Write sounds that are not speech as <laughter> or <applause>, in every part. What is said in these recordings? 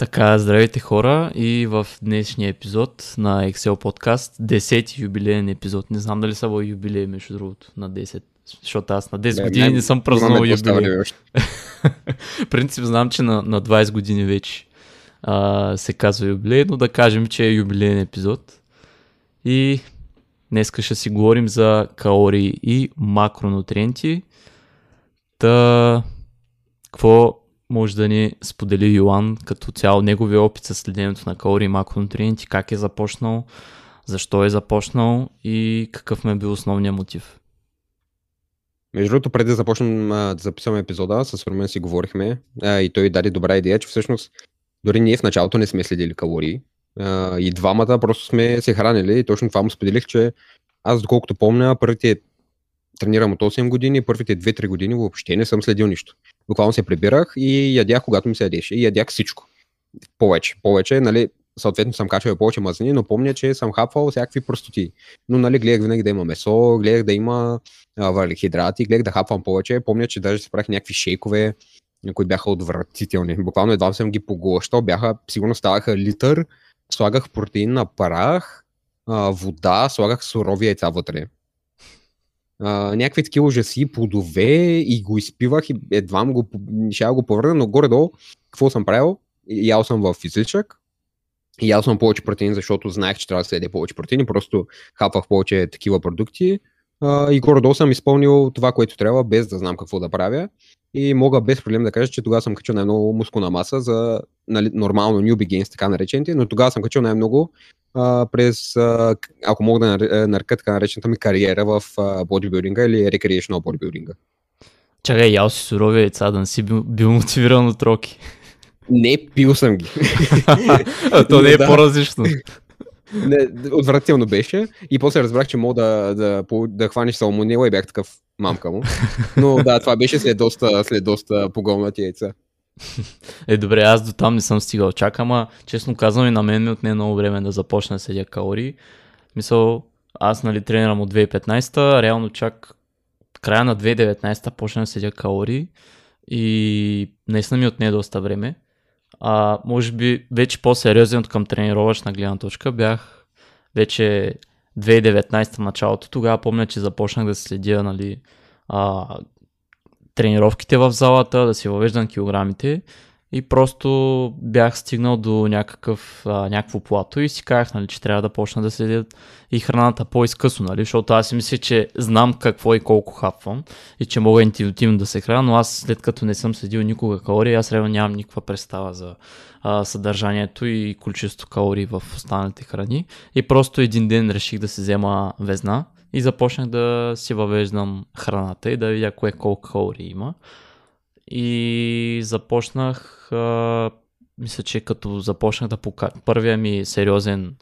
Така, здравейте хора и в днешния епизод на Excel Podcast, 10 юбилеен епизод. Не знам дали са в юбилей, между другото, на 10. Защото аз на 10 не, години не, не съм празнувал юбилей. <laughs> принцип знам, че на, на 20 години вече а, се казва юбилей, но да кажем, че е юбилеен епизод. И днес ще си говорим за калории и макронутриенти. Та, какво може да ни сподели Йоан като цяло неговия опит с следенето на калории и макронутриенти, как е започнал, защо е започнал и какъв ме е бил основният мотив. Между другото, преди да започнем да записваме епизода, с Румен си говорихме а, и той даде добра идея, че всъщност дори ние в началото не сме следили калории. А, и двамата просто сме се хранили и точно това му споделих, че аз доколкото помня, първите тренирам от 8 години, първите 2-3 години въобще не съм следил нищо буквално се прибирах и ядях когато ми се ядеше. И ядях всичко. Повече. Повече, нали, съответно съм качвал повече мазнини, но помня, че съм хапвал всякакви простоти. Но нали, гледах винаги да има месо, гледах да има валихидрати, гледах да хапвам повече. Помня, че даже се правих някакви шейкове, които бяха отвратителни. Буквално едва съм ги поглощал, бяха, сигурно ставаха литър, слагах протеин на парах, вода, слагах сурови яйца вътре някакви такива ужаси, плодове и го изпивах и едва го, ще го повърна, но горе-долу, какво съм правил? Ял съм в физичък, ял съм повече протеин, защото знаех, че трябва да се повече протеини, просто хапвах повече такива продукти а, и горе-долу съм изпълнил това, което трябва, без да знам какво да правя. И мога без проблем да кажа, че тогава съм качил най-много мускулна маса за нали, нормално New Begins, така наречените, но тогава съм качил най-много а, през, а, ако мога да нарека така наречената ми кариера в а, бодибилдинга или recreational бодибилдинга. Чакай, ял си сурови яйца, да не си бил, бил мотивиран от роки. Не, пил съм ги. <laughs> то не е <laughs> по-различно. Не, отвратително беше и после разбрах, че мога да, да, да, да хванеш салмонела и бях такъв мамка му. Но да, това беше след доста, след доста погълнати яйца. Е, добре, аз до там не съм стигал чак, ама честно казвам и на мен ми отне много време да започна да седя калории. Мисъл, аз нали тренирам от 2015, реално чак края на 2019 почна да седя калории и наистина ми отне доста време. А, може би вече по-сериозен към тренировъчна гледна точка бях вече 2019 началото. Тогава помня, че започнах да следя нали, а, тренировките в залата, да си въвеждам килограмите. И просто бях стигнал до някакъв, а, някакво плато и си казах, нали, че трябва да почна да следят и храната по-изкъсно, нали, защото аз си мисля, че знам какво и колко хапвам и че мога интуитивно да се храня, но аз след като не съм следил никога калории, аз реално нямам никаква представа за а, съдържанието и количество калории в останалите храни. И просто един ден реших да се взема везна и започнах да си въвеждам храната и да видя кое колко калории има. И започнах, а, мисля, че като започнах да покачвам, първия ми сериозен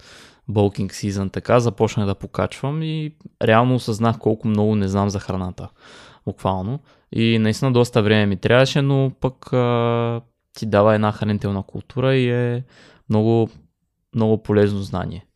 болкинг сезон така, започнах да покачвам и реално осъзнах колко много не знам за храната. Буквално. И наистина доста време ми трябваше, но пък а, ти дава една хранителна култура и е много, много полезно знание.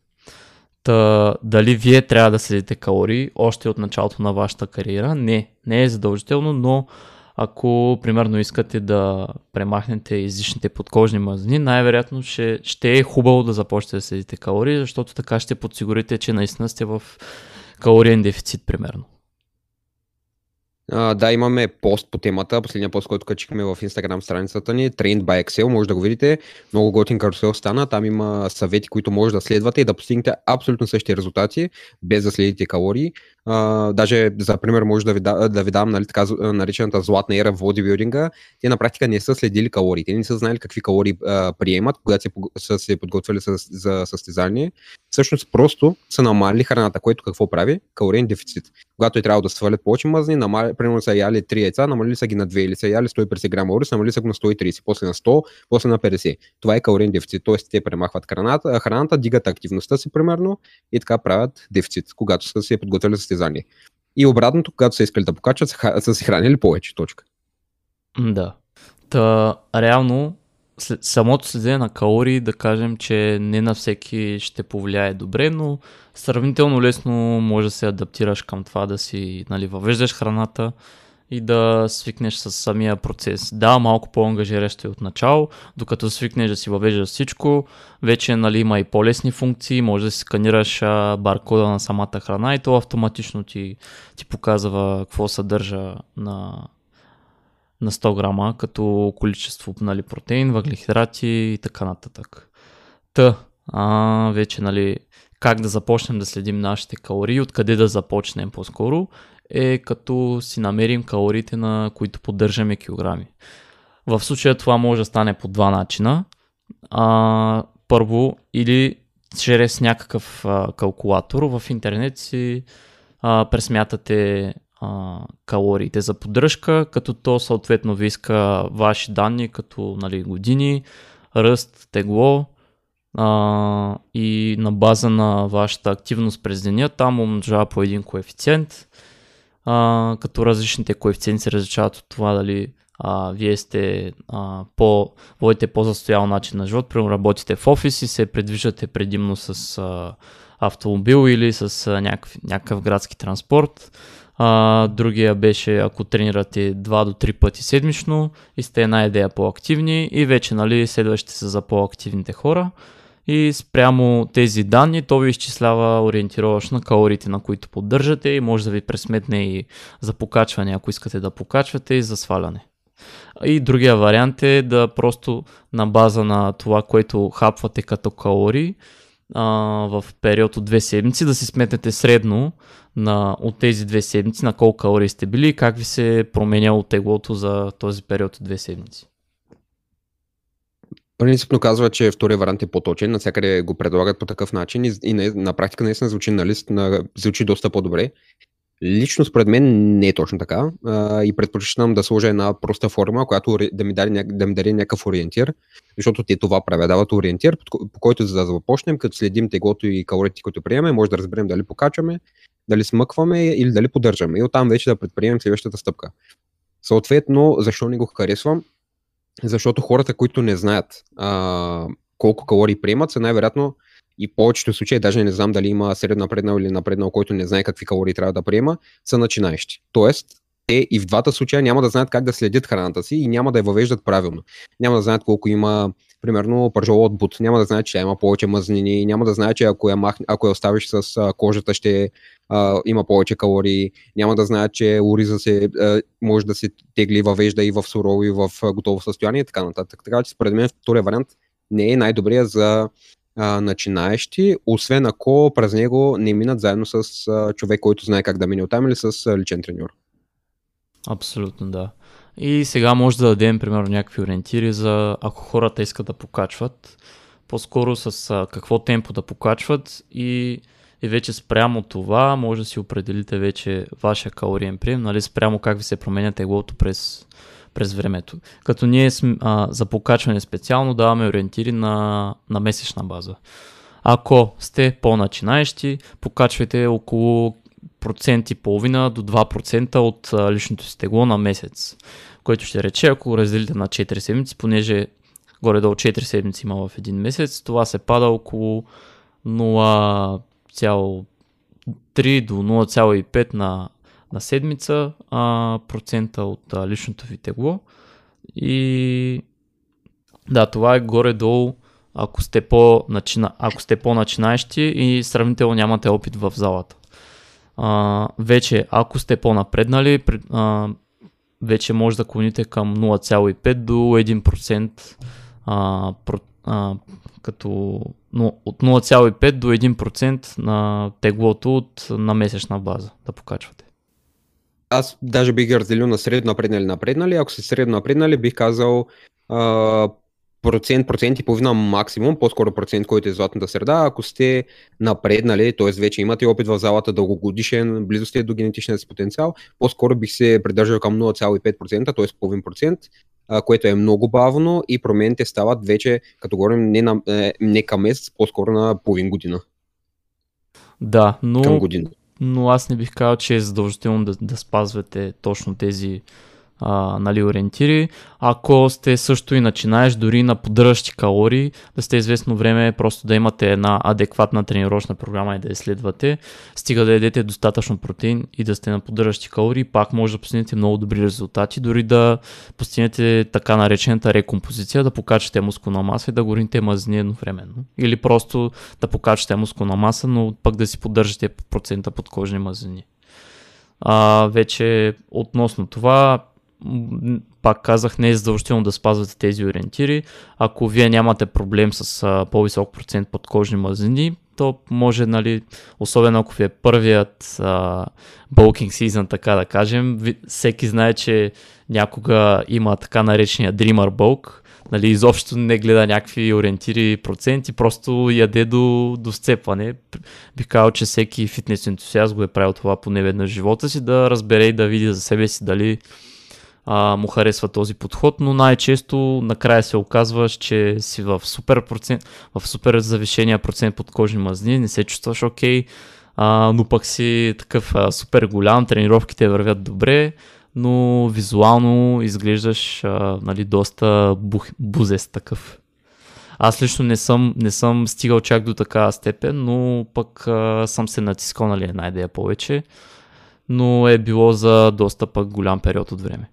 Та, дали вие трябва да следите калории още от началото на вашата кариера? Не, не е задължително, но ако примерно искате да премахнете излишните подкожни мазнини, най-вероятно ще, ще е хубаво да започнете да следите калории, защото така ще подсигурите, че наистина сте в калориен дефицит, примерно. Да, имаме пост по темата, последния пост, който качихме в Instagram страницата ни, Trained by Excel, може да го видите. Много готин карусел стана, там има съвети, които може да следвате и да постигнете абсолютно същите резултати, без да следите калории. Даже, за пример, може да ви, да, да ви дам нали, така наречената златна ера в бодибилдинга. Те на практика не са следили калории. Те не са знаели какви калории uh, приемат, когато са се подготвили за, за състезание. Всъщност просто са намалили храната, което какво прави? Калориен дефицит. Когато е трябвало да свалят повече мазни, намали, примерно са яли 3 яйца, намалили са ги на 2 или са яли 150 грама ориз, намалили са го на 130, после на 100, после на 50. Това е калориен дефицит, т.е. те премахват храната, храната, дигат активността си примерно и така правят дефицит, когато са се подготвили за състезание. И обратното, когато са искали да покачват, са си хранили повече. Точка. Да. Та, реално, самото следене на калории, да кажем, че не на всеки ще повлияе добре, но сравнително лесно може да се адаптираш към това да си нали, въвеждаш храната и да свикнеш с самия процес. Да, малко по-ангажиращо е от начало, докато свикнеш да си въвеждаш всичко, вече нали, има и по-лесни функции, може да си сканираш баркода на самата храна и то автоматично ти, ти показва какво съдържа на, на 100 грама, като количество нали, протеин, въглехидрати и така нататък. Та, а, вече нали, как да започнем да следим нашите калории, откъде да започнем по-скоро, е като си намерим калориите, на които поддържаме килограми. В случая това може да стане по два начина. А, първо, или чрез някакъв а, калкулатор в интернет си а, пресмятате а, калориите за поддръжка, като то съответно ви иска ваши данни, като нали, години, ръст, тегло, а, и на база на вашата активност през деня, там умножава по един коефициент, а, като различните коефициенти се различават от това дали а, вие сте а, по, водите по-застоял начин на живот, примерно работите в офис и се предвиждате предимно с а, автомобил или с а, някакъв, някакъв градски транспорт. А, другия беше ако тренирате 2 до 3 пъти седмично и сте една идея по-активни и вече нали, следващите са за по-активните хора и спрямо тези данни то ви изчислява ориентировъчно калориите, на които поддържате и може да ви пресметне и за покачване, ако искате да покачвате и за сваляне. И другия вариант е да просто на база на това, което хапвате като калории а, в период от две седмици, да си сметнете средно на, от тези две седмици на колко калории сте били и как ви се е променяло теглото за този период от две седмици. Принципно казва, че втория вариант е по-точен, навсякъде го предлагат по такъв начин и, и не, на практика наистина звучи на лист, на, звучи доста по-добре. Лично според мен не е точно така а, и предпочитам да сложа една проста форма, която да ми даде, да ми даде някакъв ориентир, защото те това правят, дават ориентир, по, който за да започнем, като следим теглото и калориите, които приемаме, може да разберем дали покачваме, дали смъкваме или дали поддържаме и оттам вече да предприемем следващата стъпка. Съответно, защо не го харесвам? Защото хората, които не знаят а, колко калории приемат, са най-вероятно и повечето случаи, даже не знам дали има средно напреднал или напреднал, който не знае какви калории трябва да приема, са начинаещи. Тоест, те и в двата случая няма да знаят как да следят храната си и няма да я въвеждат правилно. Няма да знаят колко има, примерно, пържола от бут, няма да знаят, че има повече мазнини, няма да знаят, че ако я, мах, ако я оставиш с кожата, ще а, има повече калории, няма да знаят, че ориза се, а, може да се тегли, въвежда и в сурово, и в готово състояние и така нататък. Така че според мен втория вариант не е най-добрия за а, начинаещи, освен ако през него не минат заедно с а, човек, който знае как да мине оттам или с а, личен треньор. Абсолютно, да. И сега може да дадем, примерно, някакви ориентири за ако хората искат да покачват, по-скоро с а, какво темпо да покачват и, и вече спрямо това може да си определите вече вашия калориен прием, нали, спрямо как ви се променя теглото през, през времето. Като ние а, за покачване специално даваме ориентири на, на месечна база. Ако сте по-начинаещи, покачвайте около процент и половина до 2% от личното си тегло на месец. Което ще рече, ако разделите на 4 седмици, понеже горе-долу 4 седмици има в един месец, това се пада около 0,3 до 0,5 на, на седмица а, процента от а, личното ви тегло. И да, това е горе-долу ако сте, по ако сте по-начинаещи и сравнително нямате опит в залата. А, вече, ако сте по-напреднали, а, вече може да клоните към 0,5 до 1%, а, про, а, като но, от 0,5 до 1% на теглото от, на месечна база да покачвате. Аз даже бих разделил на средно напреднали напреднали. Ако сте средно напреднали, бих казал а, процент, процент и половина максимум, по-скоро процент, който е златната среда. Ако сте напреднали, т.е. вече имате опит в залата дългогодишен, близо сте до генетичния си потенциал, по-скоро бих се придържал към 0,5%, т.е. половин процент, което е много бавно и промените стават вече, като говорим, не, на, е, не към месец, по-скоро на половин година. Да, но, към година. но аз не бих казал, че е задължително да, да спазвате точно тези а, нали, ориентири. Ако сте също и начинаеш дори на поддържащи калории, да сте известно време, просто да имате една адекватна тренировъчна програма и да я стига да ядете достатъчно протеин и да сте на поддържащи калории, пак може да постигнете много добри резултати, дори да постигнете така наречената рекомпозиция, да покачате мускулна маса и да горите мазнини едновременно. Или просто да покачате мускулна маса, но пък да си поддържате процента подкожни мазнини. А, вече относно това, пак казах, не е задължително да спазвате тези ориентири. Ако вие нямате проблем с а, по-висок процент подкожни мазнини, то може, нали, особено ако ви е първият а, bulking season, така да кажем, всеки знае, че някога има така наречения Dreamer Bulk, нали, изобщо не гледа някакви ориентири проценти, просто яде до, до сцепване. Бих казал, че всеки фитнес ентусиаст го е правил това поне веднъж живота си, да разбере и да види за себе си дали а, му харесва този подход, но най-често накрая се оказваш, че си в супер, процент, в супер завишения процент подкожни мазни, не се чувстваш окей, а, но пък си такъв а, супер голям, тренировките вървят добре, но визуално изглеждаш а, нали, доста бух, бузест такъв. Аз лично не съм, не съм стигал чак до такава степен, но пък а, съм се натискал нали, една идея повече, но е било за доста пък голям период от време.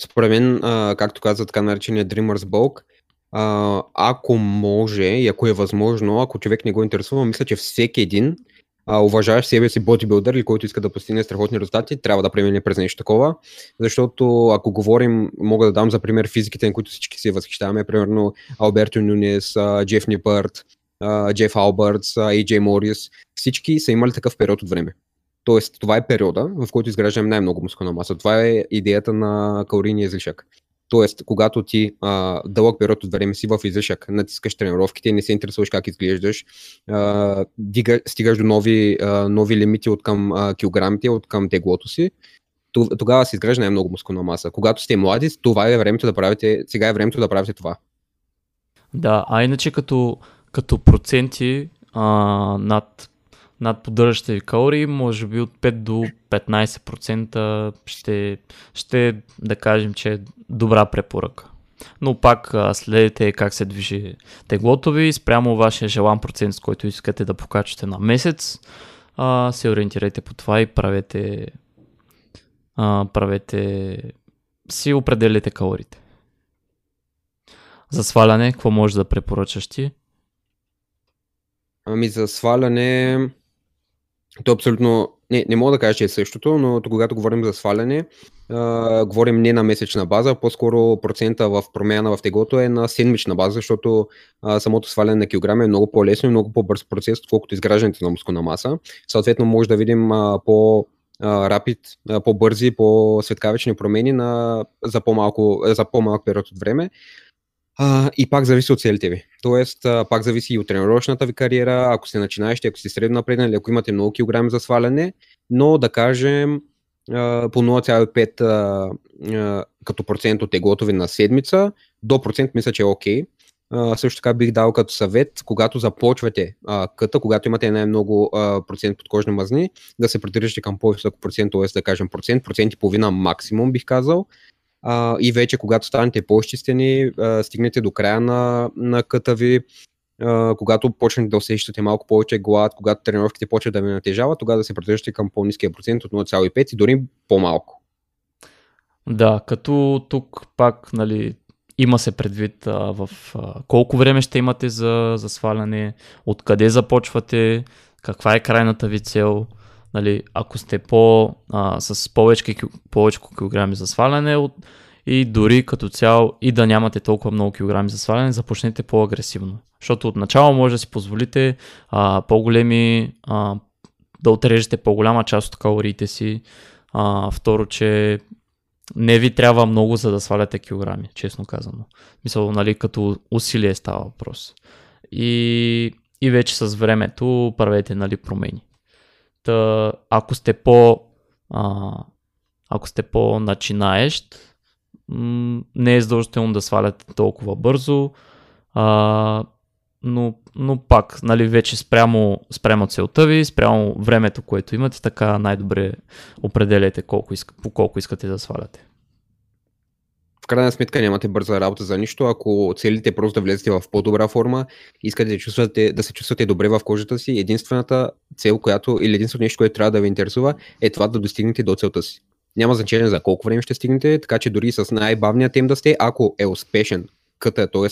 Според мен, както каза така наречения Dreamers Bulk, ако може и ако е възможно, ако човек не го интересува, мисля, че всеки един уважаващ себе си бодибилдър или който иска да постигне страхотни резултати, трябва да премине през нещо такова. Защото ако говорим, мога да дам за пример физиките, на които всички се възхищаваме, примерно Алберто Нюнес, Джеф Нипърт, Джеф Албъртс, Ей Морис, всички са имали такъв период от време. Тоест, това е периода, в който изграждаме най-много мускулна маса. Това е идеята на калорийния излишък. Тоест, когато ти а, дълъг период от време си в излишък, натискаш тренировките, не се интересуваш как изглеждаш, а, дига, стигаш до нови, а, нови лимити от към а, килограмите, от към теглото си, тогава се изгражда най-много мускулна маса. Когато сте млади, това е времето да правите, сега е времето да правите това. Да, а иначе като, като проценти а, над над поддържащите ви калории, може би от 5 до 15% ще, ще да кажем, че е добра препоръка. Но пак следете как се движи теглото ви, спрямо вашия желан процент, с който искате да покачате на месец. А, се ориентирайте по това и правете, а, правете си определите калориите. За сваляне, какво може да препоръчаш ти? Ами за сваляне то абсолютно, не, не мога да кажа, че е същото, но когато говорим за сваляне, а, говорим не на месечна база, по-скоро процента в промяна в теглото е на седмична база, защото а, самото сваляне на килограми е много по-лесно и много по-бърз процес, отколкото изграждането на мускулна маса. Съответно, може да видим а, по рапид, по-бързи, по-светкавични промени на, за, по-малко, за по-малък период от време. А, и пак зависи от целите ви. Тоест, а, пак зависи и от тренировъчната ви кариера, ако сте начинаещи, ако сте средно напреднали, ако имате много килограми за сваляне, но да кажем а, по 0,5 а, а, като процент от теглото ви на седмица, до процент мисля, че е окей. Okay. също така бих дал като съвет, когато започвате а, къта, когато имате най-много а, процент подкожни мазни, да се придържате към по-висок процент, т.е. да кажем процент, процент и половина максимум бих казал, а, и вече когато станете по-изчистени, стигнете до края на, на къта ви, а, когато почнете да усещате малко повече глад, когато тренировките почват да ви натежават, тогава да се придържате към по-низкия процент от 0,5 и дори по-малко. Да, като тук пак, нали, има се предвид а, в а, колко време ще имате за, за сваляне, откъде започвате, каква е крайната ви цел. Нали, ако сте по, а, с повече, повече килограми за сваляне от, и дори като цяло и да нямате толкова много килограми за сваляне, започнете по-агресивно. Защото отначало може да си позволите а, по-големи, а, да отрежете по-голяма част от калориите си. А, второ, че не ви трябва много за да сваляте килограми, честно казано. Мисля, нали, като усилие става въпрос. И, и вече с времето правете нали, промени. Ако сте по а, ако сте по-начинаещ, не е задължително да сваляте толкова бързо. А, но, но пак, нали, вече спрямо, спрямо целта ви, спрямо времето, което имате, така най-добре определяйте колко иска, по колко искате да сваляте. В крайна сметка нямате бърза работа за нищо, ако целите просто да влезете в по-добра форма, искате да, чувствате, да се чувствате добре в кожата си, единствената цел, която или единственото нещо, което трябва да ви интересува, е това да достигнете до целта си. Няма значение за колко време ще стигнете, така че дори с най-бавния тем да сте, ако е успешен ката, т.е.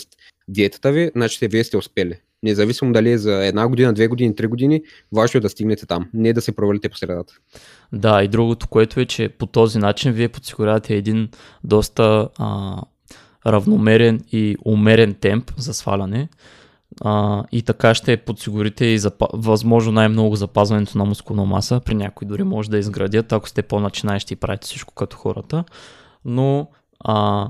диетата ви, значи вие сте успели. Независимо дали е за една година, две години, три години, важно е да стигнете там, не да се провалите по средата. Да, и другото, което е, че по този начин вие подсигурявате един доста а, равномерен и умерен темп за сваляне. А, и така ще подсигурите и запа... възможно най-много запазването на мускулна маса. При някои дори може да изградят, ако сте по-начинаещи и правите всичко като хората. Но а,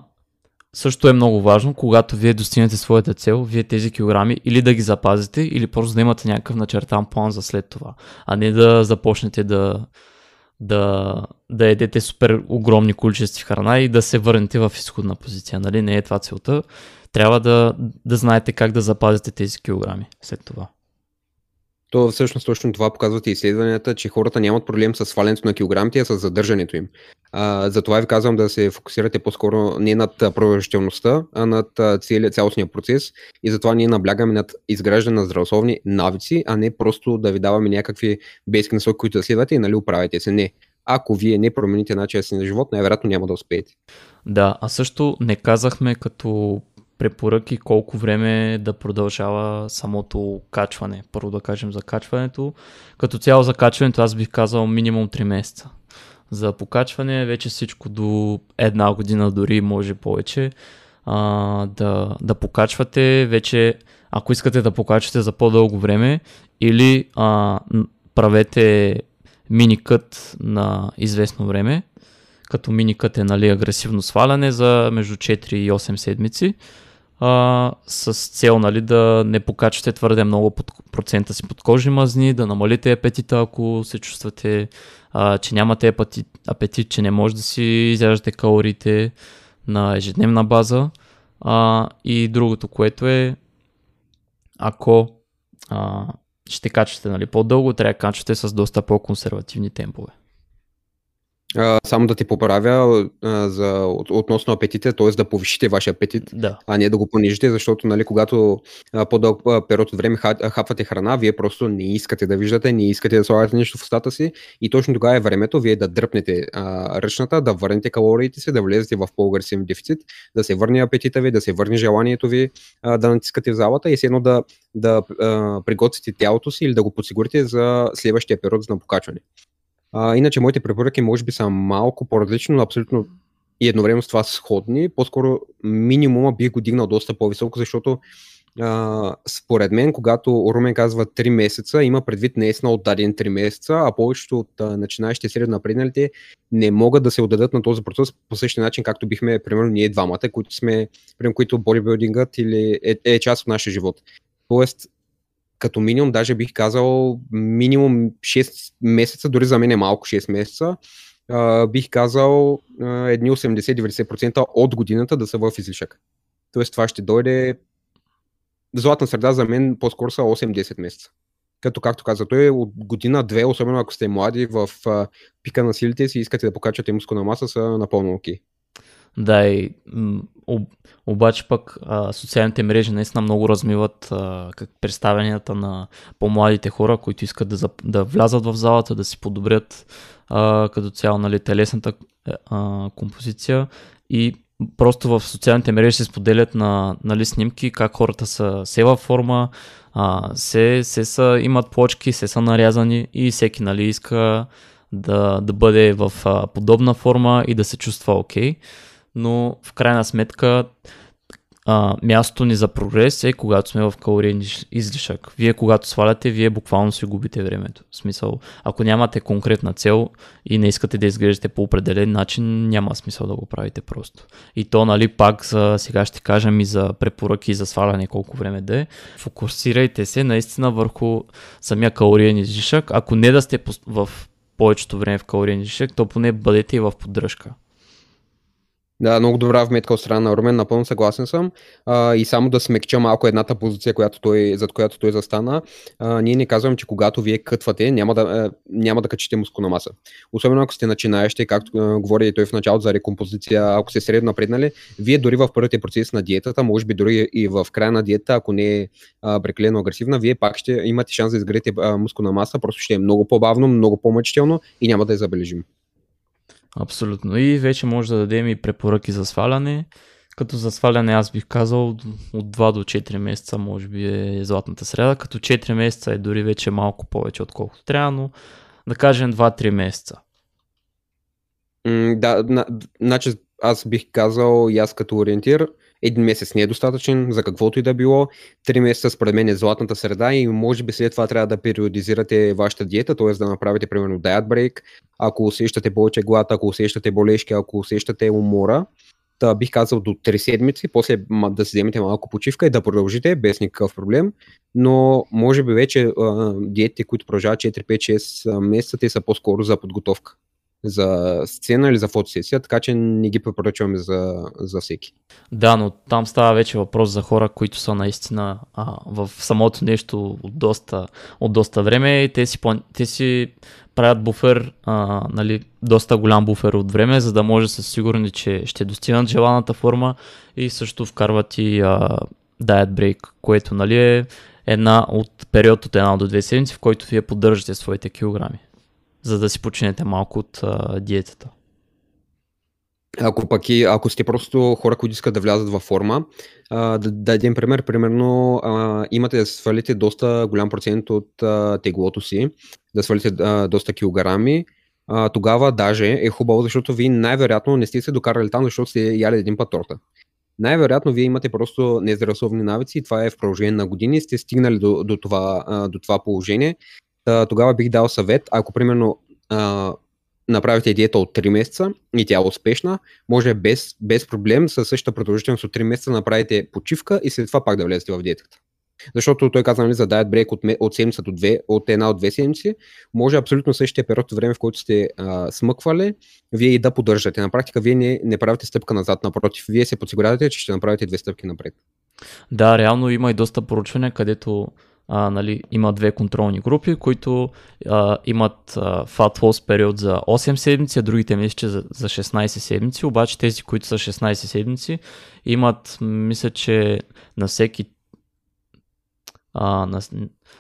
също е много важно, когато вие достигнете своята цел, вие тези килограми или да ги запазите, или просто да имате някакъв начертан план за след това, а не да започнете да, да, да едете супер огромни количества храна и да се върнете в изходна позиция. Нали? Не е това целта. Трябва да, да знаете как да запазите тези килограми след това. То всъщност точно това показват и изследванията, че хората нямат проблем с свалянето на килограмите, а с задържането им. А, затова ви казвам да се фокусирате по-скоро не над продължителността, а над целият цялостния процес и затова ние наблягаме над изграждане на здравословни навици, а не просто да ви даваме някакви бейски насоки, които да следвате и нали управите се. Не. Ако вие не промените начина си на живот, най-вероятно няма да успеете. Да, а също не казахме като препоръки колко време да продължава самото качване. Първо да кажем за качването. Като цяло за качването аз бих казал минимум 3 месеца. За покачване вече всичко до една година, дори може повече. А, да, да покачвате вече, ако искате да покачвате за по-дълго време или а, правете миникът на известно време, като миникът е нали, агресивно сваляне за между 4 и 8 седмици с цел нали, да не покачвате твърде много под, процента си подкожни мазни, да намалите апетита, ако се чувствате, а, че нямате апетит, апетит, че не може да си изяждате калориите на ежедневна база. А, и другото, което е, ако а, ще качвате нали, по-дълго, трябва да качвате с доста по-консервативни темпове само да ти поправя а, за, от, относно апетите, т.е. да повишите вашия апетит, да. а не да го понижите, защото нали, когато по-дълъг период от време хапвате храна, вие просто не искате да виждате, не искате да слагате нещо в устата си и точно тогава е времето вие да дръпнете а, ръчната, да върнете калориите си, да влезете в по-агресивен дефицит, да се върне апетита ви, да се върне желанието ви а, да натискате в залата и едно да, да а, приготвите тялото си или да го подсигурите за следващия период на покачване. А, иначе моите препоръки може би са малко по-различно, но абсолютно и едновременно с това сходни. По-скоро минимума бих го дигнал доста по-високо, защото а, според мен, когато Румен казва 3 месеца, има предвид наистина от даден 3 месеца, а повечето от а, начинаещите средно напредналите не могат да се отдадат на този процес по същия начин, както бихме, примерно, ние двамата, които сме, примерно, които бодибилдингът или е, е част от нашия живот. Тоест, като минимум, даже бих казал минимум 6 месеца, дори за мен е малко 6 месеца, а, бих казал а, едни 80-90% от годината да са в излишък. Тоест това ще дойде златна среда за мен по-скоро са 8-10 месеца. Като както каза той, от година-две, особено ако сте млади в а, пика на силите си и искате да покачате мускулна маса, са напълно окей. Okay. Да, и об, обаче пък а, социалните мрежи наистина много размиват а, как представенията на по-младите хора, които искат да, да влязат в залата, да си подобрят а, като цяло нали, телесната а, композиция и просто в социалните мрежи се споделят на нали, снимки как хората са се във форма, а, се, се са, имат плочки, се са нарязани и всеки нали, иска да, да бъде в а, подобна форма и да се чувства окей. Okay но в крайна сметка а, мястото ни за прогрес е когато сме в калориен излишък. Вие когато сваляте, вие буквално си губите времето. В смисъл, ако нямате конкретна цел и не искате да изглеждате по определен начин, няма смисъл да го правите просто. И то, нали, пак за, сега ще кажем и за препоръки за сваляне колко време да е. Фокусирайте се наистина върху самия калориен излишък. Ако не да сте в повечето време в калориен излишък, то поне бъдете и в поддръжка. Да, много добра вметка от страна на Румен, напълно съгласен съм. А, и само да смекча малко едната позиция, която той, зад която той застана. А, ние не казваме, че когато вие кътвате, няма да, няма да качите мускулна маса. Особено ако сте начинаещи, както а, говори той в началото за рекомпозиция, ако сте средно напреднали, вие дори в първите процеси на диетата, може би дори и в края на диета, ако не е преклено агресивна, вие пак ще имате шанс да изградите мускулна маса, просто ще е много по-бавно, много по-мъчително и няма да е забележимо. Абсолютно. И вече може да дадем и препоръки за сваляне. Като за сваляне аз бих казал от 2 до 4 месеца може би е златната среда, като 4 месеца е дори вече малко повече отколкото трябва, но да кажем 2-3 месеца. Да, значи аз бих казал и аз като ориентир, един месец не е достатъчен за каквото и да било. Три месеца според мен е златната среда и може би след това трябва да периодизирате вашата диета, т.е. да направите примерно diet break, ако усещате повече глад, ако усещате болешки, ако усещате умора. Та бих казал до 3 седмици, после да си вземете малко почивка и да продължите без никакъв проблем. Но може би вече диетите, които продължават 4, 5, 6 месеца, те са по-скоро за подготовка за сцена или за фотосесия, така че не ги препоръчваме за, за всеки. Да, но там става вече въпрос за хора, които са наистина а, в самото нещо от доста, от доста време и те си, те си правят буфер, а, нали, доста голям буфер от време, за да може са сигурни, че ще достигнат желаната форма и също вкарват и а, diet break, което нали, е една от период от една до две седмици, в който вие поддържате своите килограми за да си починете малко от а, диетата. Ако пък и, ако сте просто хора, които искат да влязат във форма, а, да, да един пример, примерно а, имате да свалите доста голям процент от а, теглото си, да свалите а, доста килограми, а, тогава даже е хубаво, защото вие най-вероятно не сте се докарали там, защото сте яли един път торта. Най-вероятно вие имате просто нездравословни навици и това е в продължение на години, сте стигнали до, до, това, а, до това положение тогава бих дал съвет, ако примерно а, направите диета от 3 месеца и тя е успешна, може без, без проблем със същата продължителност от 3 месеца направите почивка и след това пак да влезете в диетата. Защото той каза нали, за diet break от, от седмица до две, от една от две седмици, може абсолютно същия период от време, в който сте а, смъквали, вие и да поддържате. На практика вие не, не правите стъпка назад, напротив, вие се подсигурявате, че ще направите две стъпки напред. Да, реално има и доста поручвания, където а, нали, има две контролни групи, които а, имат а, fat loss период за 8 седмици, а другите мисля, за, за 16 седмици, обаче тези, които са 16 седмици, имат, мисля, че на всеки а, на,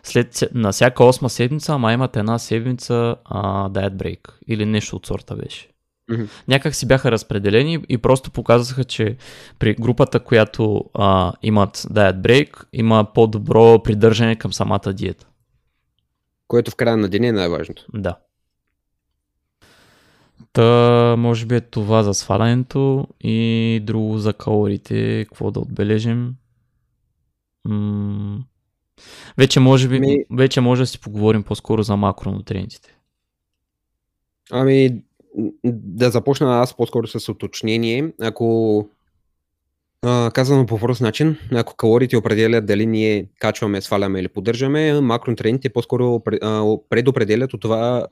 след, на всяка 8 седмица, ама имат една седмица а, diet break или нещо от сорта беше. Mm-hmm. Някак си бяха разпределени и просто показаха, че при групата, която а, имат diet break, има по-добро придържане към самата диета. Което в края на деня е най-важното. Да. Та, може би е това за свалянето и друго за калориите, какво да отбележим. М- вече може би, Ми... вече може да си поговорим по-скоро за макронутриентите. Ами, да започна аз по-скоро с уточнение. Ако казано по прост начин, ако калориите определят дали ние качваме, сваляме или поддържаме, макронутриентите по-скоро предопределят от това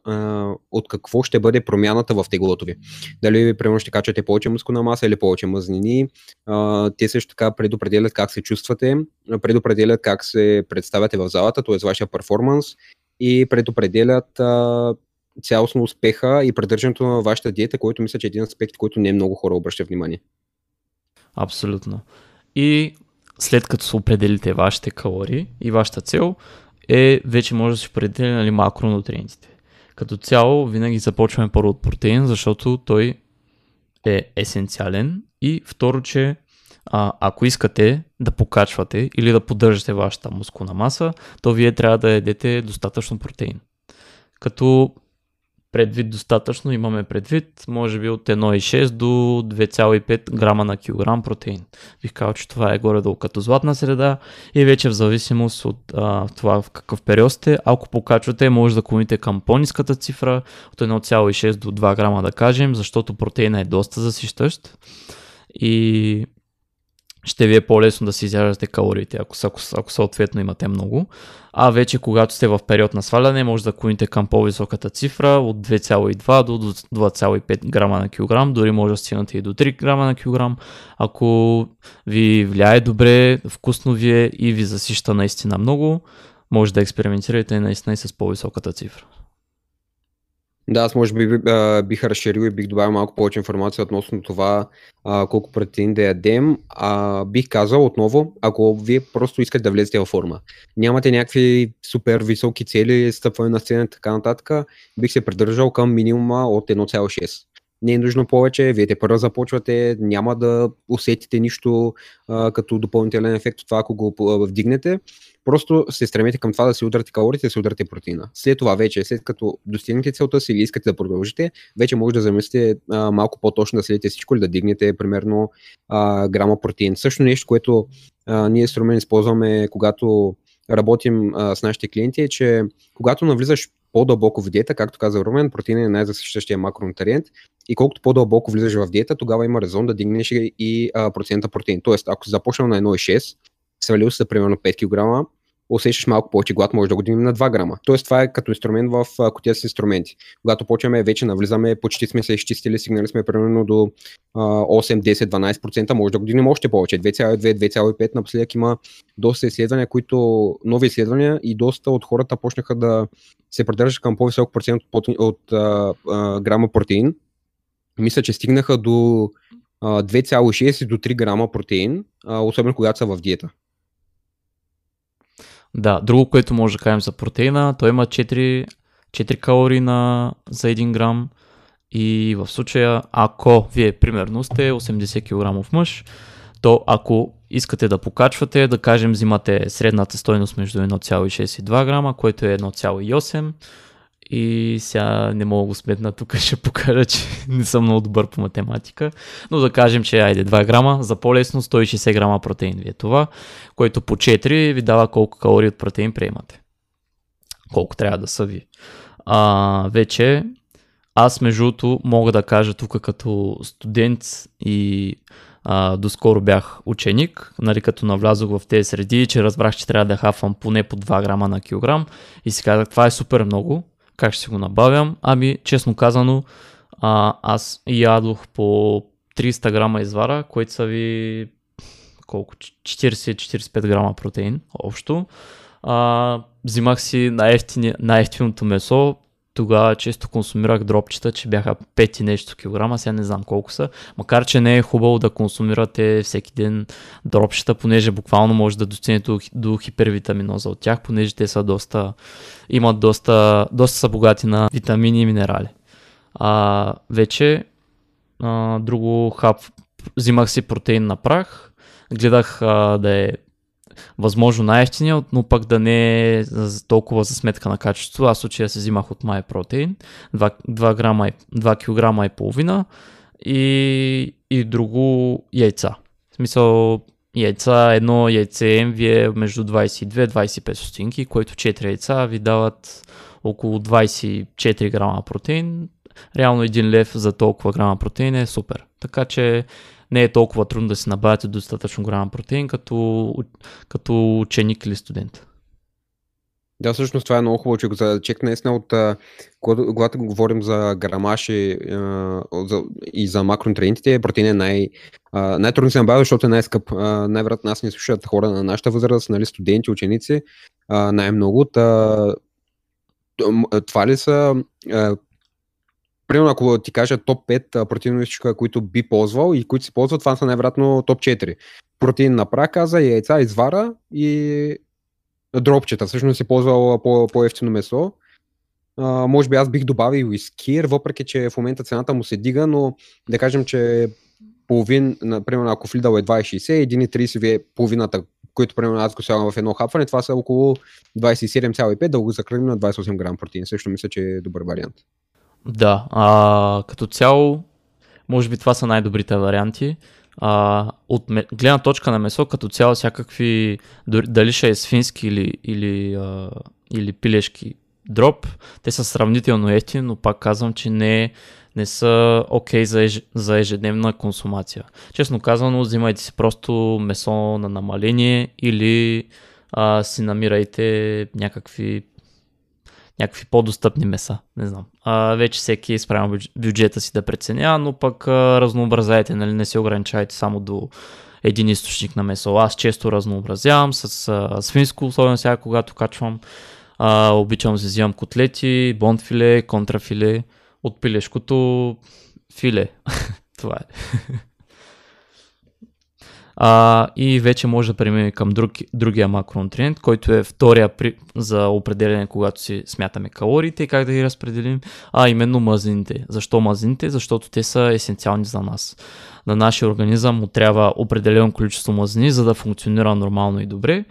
от какво ще бъде промяната в теглото ви. Дали примерно ще качвате повече мускулна маса или повече мъзнини. Те също така предопределят как се чувствате, предопределят как се представяте в залата, т.е. вашия перформанс и предопределят цялостно успеха и придържането на вашата диета, който мисля, че е един аспект, който не много хора обръща внимание. Абсолютно. И след като се определите вашите калории и вашата цел, е вече може да се определи нали, макронутриентите. Като цяло винаги започваме първо от протеин, защото той е есенциален и второ, че а, ако искате да покачвате или да поддържате вашата мускулна маса, то вие трябва да едете достатъчно протеин. Като предвид достатъчно, имаме предвид, може би от 1,6 до 2,5 грама на килограм протеин. Бих казал, че това е горе-долу като златна среда и вече в зависимост от а, това в какъв период сте, ако покачвате, може да клоните към по-низката цифра, от 1,6 до 2 грама да кажем, защото протеина е доста засищащ и ще ви е по-лесно да си изяждате калориите, ако, ако, ако съответно имате много. А вече когато сте в период на сваляне, може да клоните към по-високата цифра от 2,2 до 2,5 грама на килограм, дори може да стигнете и до 3 грама на килограм. Ако ви влияе добре, вкусно ви е и ви засища наистина много, може да експериментирате наистина и с по-високата цифра. Да, аз може би бих разширил и бих добавил малко повече информация относно това а, колко протеин да ядем. А, бих казал отново, ако вие просто искате да влезете във форма, нямате някакви супер високи цели, стъпване на сцена и така нататък, бих се придържал към минимума от 1,6 не е нужно повече, вие те първо започвате, няма да усетите нищо а, като допълнителен ефект от това, ако го вдигнете. Просто се стремете към това да си ударите калориите, да си ударите протеина. След това вече, след като достигнете целта си или искате да продължите, вече може да замислите а, малко по-точно да следите всичко или да дигнете примерно а, грама протеин. Също нещо, което а, ние с Румен използваме, когато работим а, с нашите клиенти е, че когато навлизаш по-дълбоко в диета, както каза Румен, протеин е най-засъщащия макронутриент и колкото по-дълбоко влизаш в диета, тогава има резон да дигнеш и а, процента протеин. Тоест, ако започнал на 1,6, свалил се примерно 5 кг, усещаш малко повече глад, може да го дигнем на 2 грама. Тоест това е като инструмент в котия с инструменти. Когато почваме, вече навлизаме, почти сме се изчистили, сигнали сме примерно до 8, 10, 12%, може да го дигнем още повече. 2,2, 2,5 напоследък има доста изследвания, които, нови изследвания и доста от хората почнаха да се придържат към по-висок процент от, от, а, а, грама протеин. Мисля, че стигнаха до 2,6 до 3 грама протеин, особено когато са в диета. Да, друго, което може да кажем за протеина, той има 4, 4 калории на, за 1 грам. И в случая, ако вие примерно сте 80 кг мъж, то ако искате да покачвате, да кажем взимате средната стойност между 1,6 и 2 грама, което е 1,8 и сега не мога го сметна, тук <laughs> ще покажа, че не съм много добър по математика, но да кажем, че айде 2 грама, за по-лесно 160 грама протеин ви е това, което по 4 ви дава колко калории от протеин приемате. Колко трябва да са ви. А, вече аз между другото мога да кажа тук като студент и а, доскоро бях ученик, нали, като навлязох в тези среди, че разбрах, че трябва да хафвам поне по 2 грама на килограм и си казах, това е супер много, как ще си го набавям? Ами, честно казано, а, аз ядох по 300 грама извара, които са ви колко? 40-45 грама протеин общо. А, взимах си най-ефтиното месо, тогава често консумирах дропчета, че бяха 5 и нещо килограма, сега не знам колко са. Макар, че не е хубаво да консумирате всеки ден дропчета, понеже буквално може да достигнете до, хипервитаминоза от тях, понеже те са доста, имат доста, доста са богати на витамини и минерали. А, вече а, друго хап, взимах си протеин на прах, гледах а, да е възможно най-ефтиния, но пък да не е толкова за сметка на качество. Аз случая се взимах от MyProtein, 2, 2, грама, 2 кг и половина и, и друго яйца. В смисъл яйца, едно яйце ви е между 22-25 стотинки, което 4 яйца ви дават около 24 грама протеин. Реално 1 лев за толкова грама протеин е супер. Така че не е толкова трудно да си набавяте достатъчно голям протеин като, като ученик или студент. Да, всъщност това е много хубаво, че го зачекна наистина от когато говорим за грамаж и, за, и за макронутриентите, протеин е най, най-трудно се набавя, защото е най-скъп. Най-вероятно нас не слушат хора на нашата възраст, нали, студенти, ученици, най-много. това ли са примерно ако ти кажа топ 5 протеиновичка, които би ползвал и които си ползват, това са най-вероятно топ 4. Протеин на праказа, яйца, извара и дропчета. Всъщност си ползвал по- по-ефтино месо. А, може би аз бих добавил и скир, въпреки че в момента цената му се дига, но да кажем, че половин, например, ако влидал е 2,60, 1,30 ви е половината, които примерно аз го слагам в едно хапване, това са около 27,5, да го закръгнем на 28 грам протеин. Също мисля, че е добър вариант. Да, а, като цяло, може би това са най-добрите варианти. А, от гледна точка на месо, като цяло всякакви, дали ще е свински или, или, а, или пилешки дроп. Те са сравнително ефтини, но пак казвам, че не, не са окей okay за, за ежедневна консумация. Честно казано, взимайте си просто месо на намаление или а, си намирайте някакви някакви по-достъпни меса. Не знам. А, вече всеки е спрямо бюджета си да преценя, но пък а, разнообразяйте, нали? не се ограничайте само до един източник на месо. Аз често разнообразявам с а, свинско, особено сега, когато качвам. А, обичам да си взимам котлети, бондфиле, контрафиле, от пилешкото филе. <laughs> Това е. А, и вече може да преминем към друг, другия макронутриент, който е втория при, за определене, когато си смятаме калориите и как да ги разпределим, а именно мазнините. Защо мазнините? Защото те са есенциални за нас. На нашия организъм му трябва определено количество мазнини, за да функционира нормално и добре.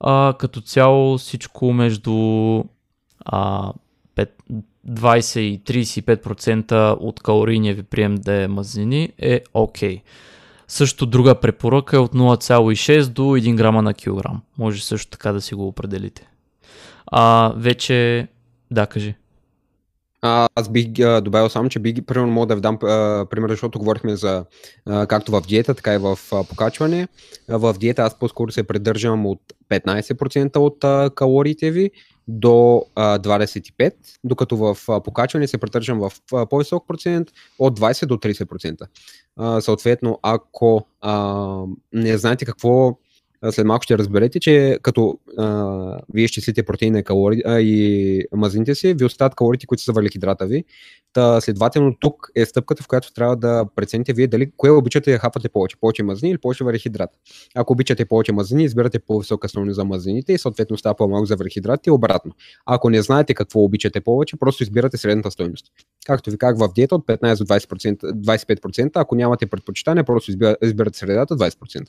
А, като цяло всичко между а, 5, 20 и 35% от калорийния ви прием да е мазнини е окей. Okay. Също друга препоръка е от 0,6 до 1 грама на килограм. Може също така да си го определите. А вече, да, кажи. А, аз бих а, добавил само, че бих, примерно, мога да ви дам а, пример, защото говорихме за а, както в диета, така и в а, покачване. В диета аз по-скоро се придържам от 15% от а, калориите ви до а, 25%, докато в а, покачване се придържам в а, по-висок процент от 20 до 30%. Съответно, ако а, не знаете какво след малко ще разберете, че като а, вие изчислите протеина и, калори, и мазнините си, ви остават калориите, които са въглехидрата ви. Та, следователно тук е стъпката, в която трябва да прецените вие дали кое обичате да хапате повече, повече мазнини или повече въглехидрат. Ако обичате повече мазнини, избирате по-висока стойност за мазнините и съответно става по-малко за въглехидратите и обратно. Ако не знаете какво обичате повече, просто избирате средната стойност. Както ви казах в диета от 15 до 20%, 25%, ако нямате предпочитание, просто избирате средата 20%.